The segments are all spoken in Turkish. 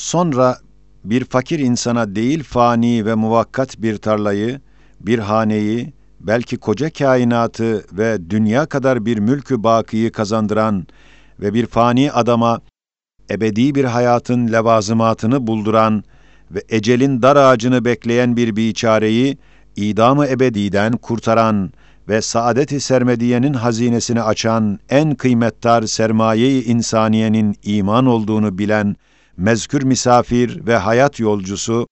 Sonra bir fakir insana değil fani ve muvakkat bir tarlayı, bir haneyi, belki koca kainatı ve dünya kadar bir mülkü bakiyi kazandıran ve bir fani adama ebedi bir hayatın levazımatını bulduran ve ecelin dar ağacını bekleyen bir biçareyi idamı ebediden kurtaran ve saadet-i sermediyenin hazinesini açan en kıymettar sermaye-i insaniyenin iman olduğunu bilen mezkür misafir ve hayat yolcusu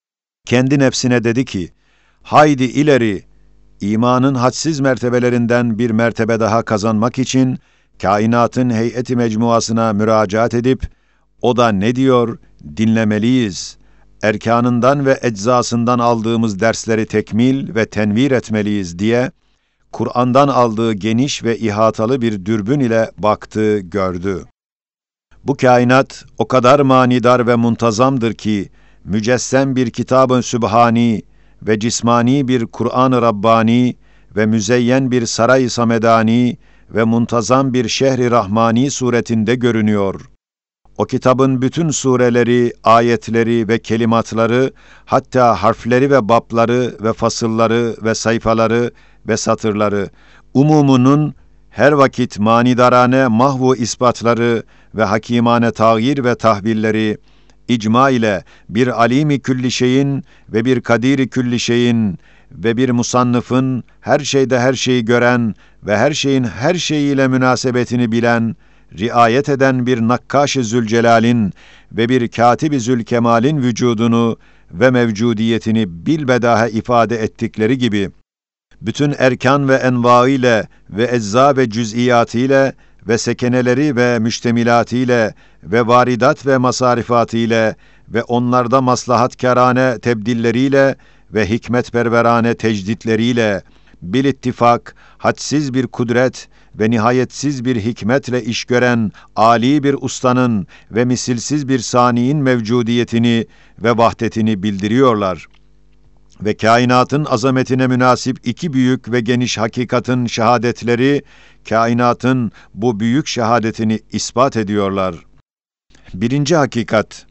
kendi nefsine dedi ki, haydi ileri, imanın hadsiz mertebelerinden bir mertebe daha kazanmak için kainatın heyeti mecmuasına müracaat edip, o da ne diyor, dinlemeliyiz. Erkanından ve eczasından aldığımız dersleri tekmil ve tenvir etmeliyiz diye, Kur'an'dan aldığı geniş ve ihatalı bir dürbün ile baktı, gördü. Bu kainat o kadar manidar ve muntazamdır ki, mücessem bir kitabın sübhani ve cismani bir Kur'an-ı Rabbani ve müzeyyen bir saray-ı samedani ve muntazam bir şehri rahmani suretinde görünüyor. O kitabın bütün sureleri, ayetleri ve kelimatları, hatta harfleri ve bapları ve fasılları ve sayfaları ve satırları, umumunun her vakit manidarane mahvu ispatları ve hakimane tağyir ve tahvilleri, icma ile bir alimi külli şeyin ve bir kadiri külli şeyin ve bir musannıfın her şeyde her şeyi gören ve her şeyin her şeyiyle münasebetini bilen, riayet eden bir nakkaş-ı zülcelalin ve bir katib-i zülkemalin vücudunu ve mevcudiyetini bilbedahe ifade ettikleri gibi, bütün erkan ve enva ile ve ecza ve cüz'iyatıyla ve sekeneleri ve müştemilatiyle ve varidat ve masarifatıyla ve onlarda maslahatkârane tebdilleriyle ve hikmetperverane tecditleriyle bil ittifak, hadsiz bir kudret ve nihayetsiz bir hikmetle iş gören ali bir ustanın ve misilsiz bir saniyin mevcudiyetini ve vahdetini bildiriyorlar. Ve kainatın azametine münasip iki büyük ve geniş hakikatın şehadetleri, kainatın bu büyük şehadetini ispat ediyorlar. Birinci hakikat,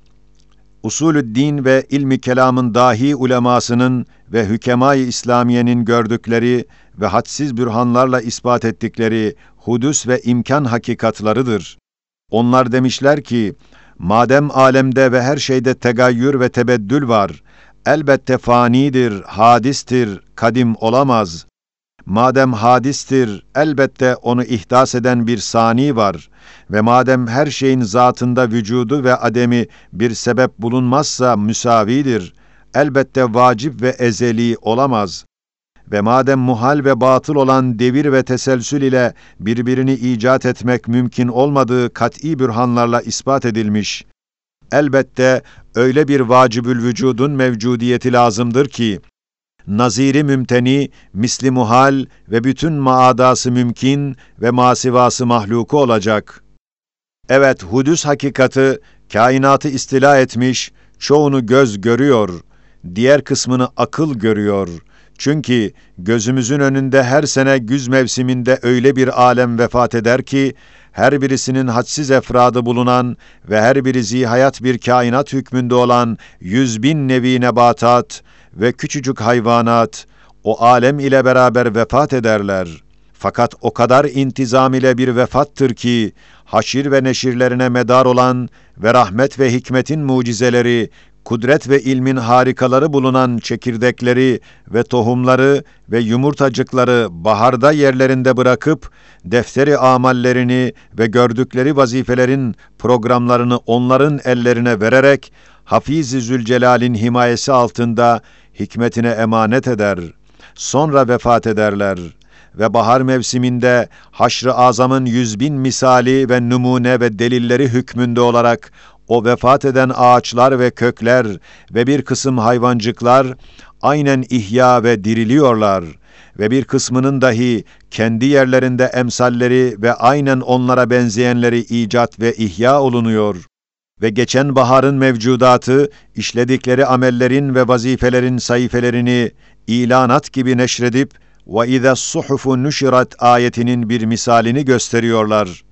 usulü din ve ilmi kelamın dahi ulemasının ve hükemay İslamiyenin gördükleri ve hadsiz bürhanlarla ispat ettikleri hudüs ve imkan hakikatlarıdır. Onlar demişler ki, madem alemde ve her şeyde tegayyür ve tebeddül var, elbette fanidir, hadistir, kadim olamaz. Madem hadistir, elbette onu ihdas eden bir sani var ve madem her şeyin zatında vücudu ve ademi bir sebep bulunmazsa müsavidir, elbette vacip ve ezeli olamaz. Ve madem muhal ve batıl olan devir ve teselsül ile birbirini icat etmek mümkün olmadığı kat'i bürhanlarla ispat edilmiş, elbette öyle bir vacibül vücudun mevcudiyeti lazımdır ki, naziri mümteni, misli muhal ve bütün maadası mümkün ve masivası mahluku olacak. Evet, hudüs hakikati, kainatı istila etmiş, çoğunu göz görüyor, diğer kısmını akıl görüyor. Çünkü gözümüzün önünde her sene güz mevsiminde öyle bir alem vefat eder ki, her birisinin hadsiz efradı bulunan ve her biri hayat bir kainat hükmünde olan yüz bin nevi nebatat ve küçücük hayvanat, o alem ile beraber vefat ederler. Fakat o kadar intizam ile bir vefattır ki, haşir ve neşirlerine medar olan ve rahmet ve hikmetin mucizeleri, kudret ve ilmin harikaları bulunan çekirdekleri ve tohumları ve yumurtacıkları baharda yerlerinde bırakıp, defteri amallerini ve gördükleri vazifelerin programlarını onların ellerine vererek, Hafiz-i Zülcelal'in himayesi altında hikmetine emanet eder. Sonra vefat ederler ve bahar mevsiminde haşr-ı azamın yüz bin misali ve numune ve delilleri hükmünde olarak o vefat eden ağaçlar ve kökler ve bir kısım hayvancıklar aynen ihya ve diriliyorlar ve bir kısmının dahi kendi yerlerinde emsalleri ve aynen onlara benzeyenleri icat ve ihya olunuyor ve geçen baharın mevcudatı işledikleri amellerin ve vazifelerin sayfelerini ilanat gibi neşredip ve ize suhufu nüşirat ayetinin bir misalini gösteriyorlar.''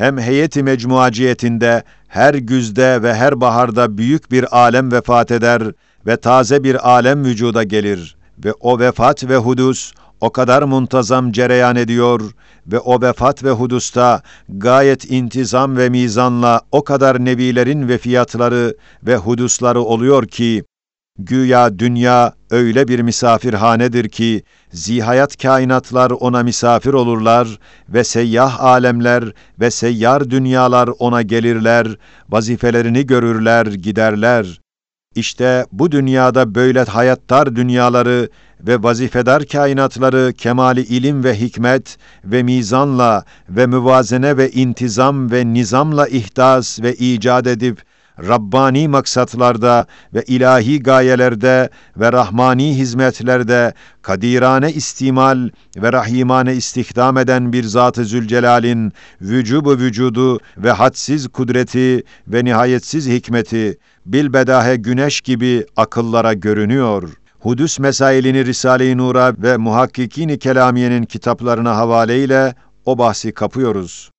Hem heyeti mecmuaciyetinde her güzde ve her baharda büyük bir alem vefat eder ve taze bir alem vücuda gelir ve o vefat ve hudus o kadar muntazam cereyan ediyor ve o vefat ve hudusta gayet intizam ve mizanla o kadar nebilerin ve fiyatları ve hudusları oluyor ki, güya dünya öyle bir misafirhanedir ki, zihayat kainatlar ona misafir olurlar ve seyyah alemler ve seyyar dünyalar ona gelirler, vazifelerini görürler, giderler. İşte bu dünyada böyle hayattar dünyaları ve vazifedar kainatları kemali ilim ve hikmet ve mizanla ve müvazene ve intizam ve nizamla ihdas ve icat edip Rabbani maksatlarda ve ilahi gayelerde ve rahmani hizmetlerde kadirane istimal ve rahimane istihdam eden bir Zat-ı Zülcelal'in vücubu vücudu ve hadsiz kudreti ve nihayetsiz hikmeti bilbedahe güneş gibi akıllara görünüyor.'' Hudüs mesailini Risale-i Nur'a ve Muhakkikini Kelamiye'nin kitaplarına havaleyle o bahsi kapıyoruz.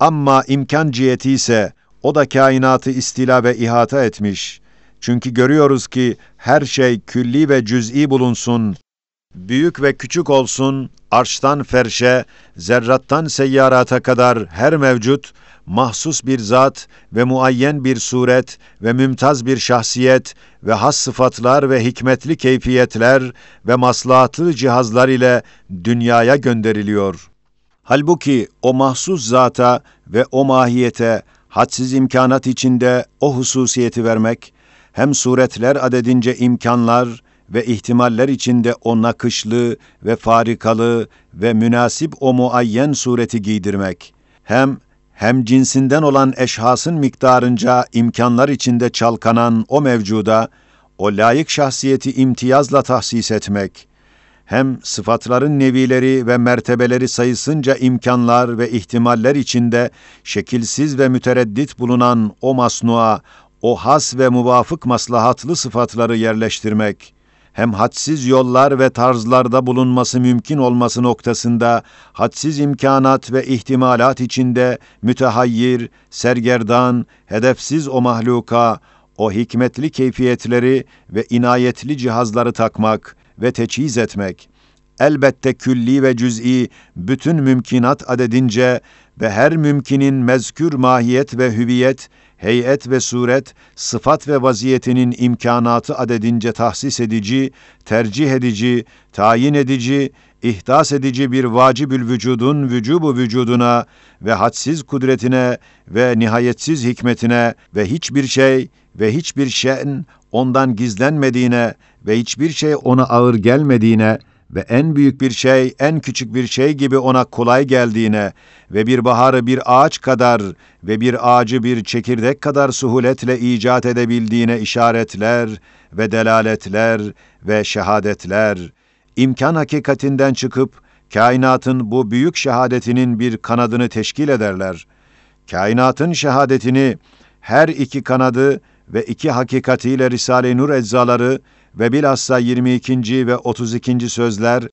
Ama imkan ciheti ise o da kainatı istila ve ihata etmiş. Çünkü görüyoruz ki her şey külli ve cüz'i bulunsun, büyük ve küçük olsun, arştan ferşe, zerrattan seyyarata kadar her mevcut, mahsus bir zat ve muayyen bir suret ve mümtaz bir şahsiyet ve has sıfatlar ve hikmetli keyfiyetler ve maslahatlı cihazlar ile dünyaya gönderiliyor. Halbuki o mahsus zata ve o mahiyete hadsiz imkanat içinde o hususiyeti vermek, hem suretler adedince imkanlar ve ihtimaller içinde o nakışlı ve farikalı ve münasip o muayyen sureti giydirmek, hem hem cinsinden olan eşhasın miktarınca imkanlar içinde çalkanan o mevcuda, o layık şahsiyeti imtiyazla tahsis etmek, hem sıfatların nevileri ve mertebeleri sayısınca imkanlar ve ihtimaller içinde şekilsiz ve mütereddit bulunan o masnua, o has ve muvafık maslahatlı sıfatları yerleştirmek, hem hadsiz yollar ve tarzlarda bulunması mümkün olması noktasında hadsiz imkanat ve ihtimalat içinde mütehayyir, sergerdan, hedefsiz o mahluka, o hikmetli keyfiyetleri ve inayetli cihazları takmak ve teçhiz etmek, elbette külli ve cüz'i bütün mümkinat adedince ve her mümkinin mezkür mahiyet ve hüviyet heyet ve suret, sıfat ve vaziyetinin imkanatı adedince tahsis edici, tercih edici, tayin edici, ihdas edici bir vacibül vücudun vücubu vücuduna ve hadsiz kudretine ve nihayetsiz hikmetine ve hiçbir şey ve hiçbir şeyin ondan gizlenmediğine ve hiçbir şey ona ağır gelmediğine ve en büyük bir şey, en küçük bir şey gibi ona kolay geldiğine ve bir baharı bir ağaç kadar ve bir ağacı bir çekirdek kadar suhuletle icat edebildiğine işaretler ve delaletler ve şehadetler, imkan hakikatinden çıkıp kainatın bu büyük şehadetinin bir kanadını teşkil ederler. Kainatın şehadetini her iki kanadı ve iki hakikatiyle Risale-i Nur eczaları ve bilhassa 22. ve 32. sözler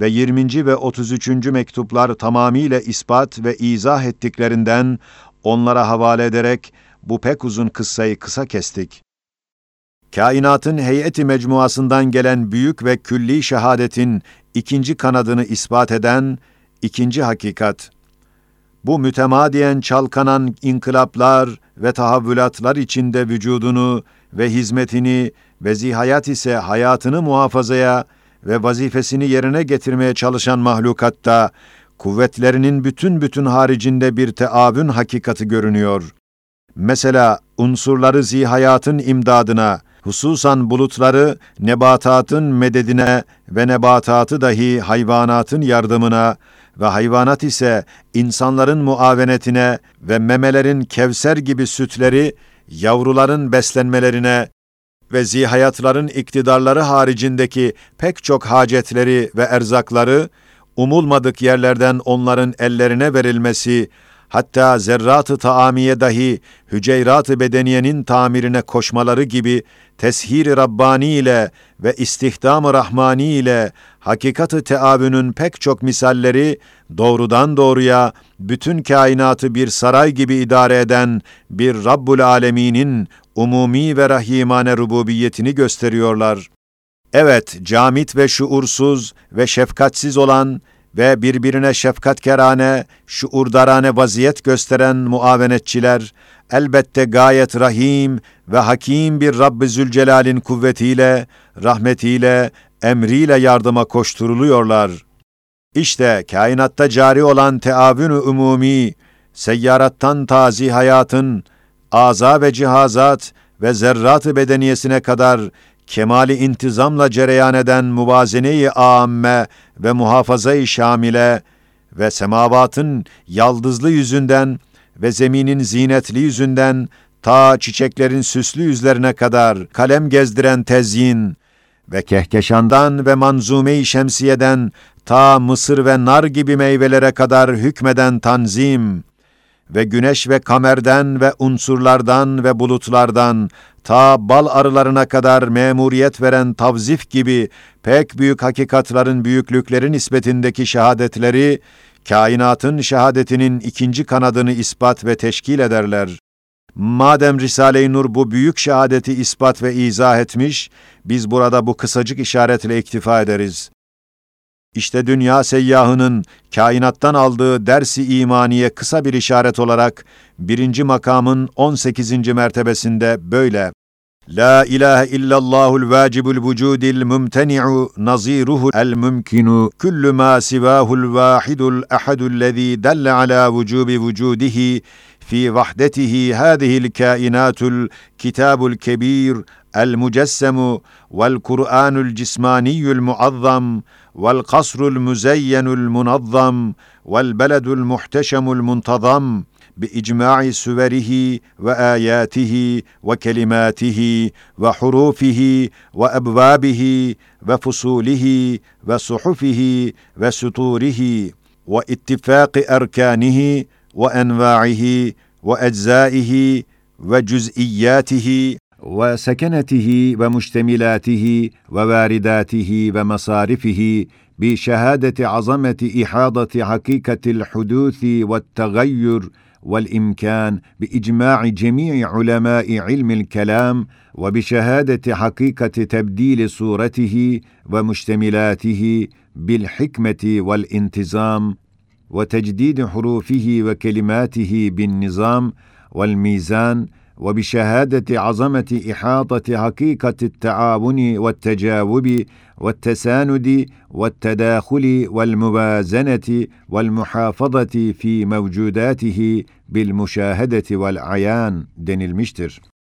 ve 20. ve 33. mektuplar tamamiyle ispat ve izah ettiklerinden onlara havale ederek bu pek uzun kıssayı kısa kestik. Kainatın heyeti mecmuasından gelen büyük ve külli şehadetin ikinci kanadını ispat eden ikinci hakikat. Bu mütemadiyen çalkanan inkılaplar ve tahavvülatlar içinde vücudunu ve hizmetini ve zihayat ise hayatını muhafazaya ve vazifesini yerine getirmeye çalışan mahlukatta kuvvetlerinin bütün bütün haricinde bir teavün hakikati görünüyor. Mesela unsurları zihayatın imdadına, hususan bulutları nebatatın mededine ve nebatatı dahi hayvanatın yardımına ve hayvanat ise insanların muavenetine ve memelerin kevser gibi sütleri yavruların beslenmelerine ve zihayatların iktidarları haricindeki pek çok hacetleri ve erzakları, umulmadık yerlerden onların ellerine verilmesi, hatta zerrat-ı taamiye dahi hüceyrat-ı bedeniyenin tamirine koşmaları gibi teshir-i Rabbani ile ve istihdam-ı Rahmani ile hakikat-ı teavünün pek çok misalleri doğrudan doğruya bütün kainatı bir saray gibi idare eden bir Rabbul Alemin'in umumi ve rahimane rububiyetini gösteriyorlar. Evet, camit ve şuursuz ve şefkatsiz olan ve birbirine şefkatkerane, şuurdarane vaziyet gösteren muavenetçiler, elbette gayet rahim ve hakim bir Rabb-i Zülcelal'in kuvvetiyle, rahmetiyle, emriyle yardıma koşturuluyorlar. İşte kainatta cari olan teavün-ü umumi, seyyarattan tazi hayatın, aza ve cihazat ve zerrat-ı bedeniyesine kadar kemali intizamla cereyan eden muvazene-i âmme ve muhafaza-i şamile ve semavatın yaldızlı yüzünden ve zeminin zinetli yüzünden ta çiçeklerin süslü yüzlerine kadar kalem gezdiren tezyin ve kehkeşandan ve manzume-i şemsiyeden ta mısır ve nar gibi meyvelere kadar hükmeden tanzim ve güneş ve kamerden ve unsurlardan ve bulutlardan ta bal arılarına kadar memuriyet veren tavzif gibi pek büyük hakikatların büyüklükleri nispetindeki şehadetleri, kainatın şehadetinin ikinci kanadını ispat ve teşkil ederler. Madem Risale-i Nur bu büyük şehadeti ispat ve izah etmiş, biz burada bu kısacık işaretle iktifa ederiz. İşte dünya seyyahının kainattan aldığı dersi imaniye kısa bir işaret olarak birinci makamın 18. mertebesinde böyle La ilahe illallahul vacibul vücudil mumteni'u naziruhu el mümkinu kullu ma sivahul vahidul ahadul lezî delle ala vücubi vücudihi في وحدته هذه الكائنات الكتاب الكبير المجسم والقرآن الجسماني المعظم والقصر المزين المنظم والبلد المحتشم المنتظم بإجماع سوره وآياته وكلماته وحروفه وأبوابه وفصوله وصحفه وسطوره واتفاق أركانه وأنواعه وأجزائه وجزئياته وسكنته ومشتملاته ووارداته ومصارفه بشهادة عظمة إحاطة حقيقة الحدوث والتغير والإمكان بإجماع جميع علماء علم الكلام وبشهادة حقيقة تبديل صورته ومشتملاته بالحكمة والانتظام. وتجديد حروفه وكلماته بالنظام والميزان وبشهادة عظمة إحاطة حقيقة التعاون والتجاوب والتساند والتداخل والموازنة والمحافظة في موجوداته بالمشاهدة والعيان denilmiştir.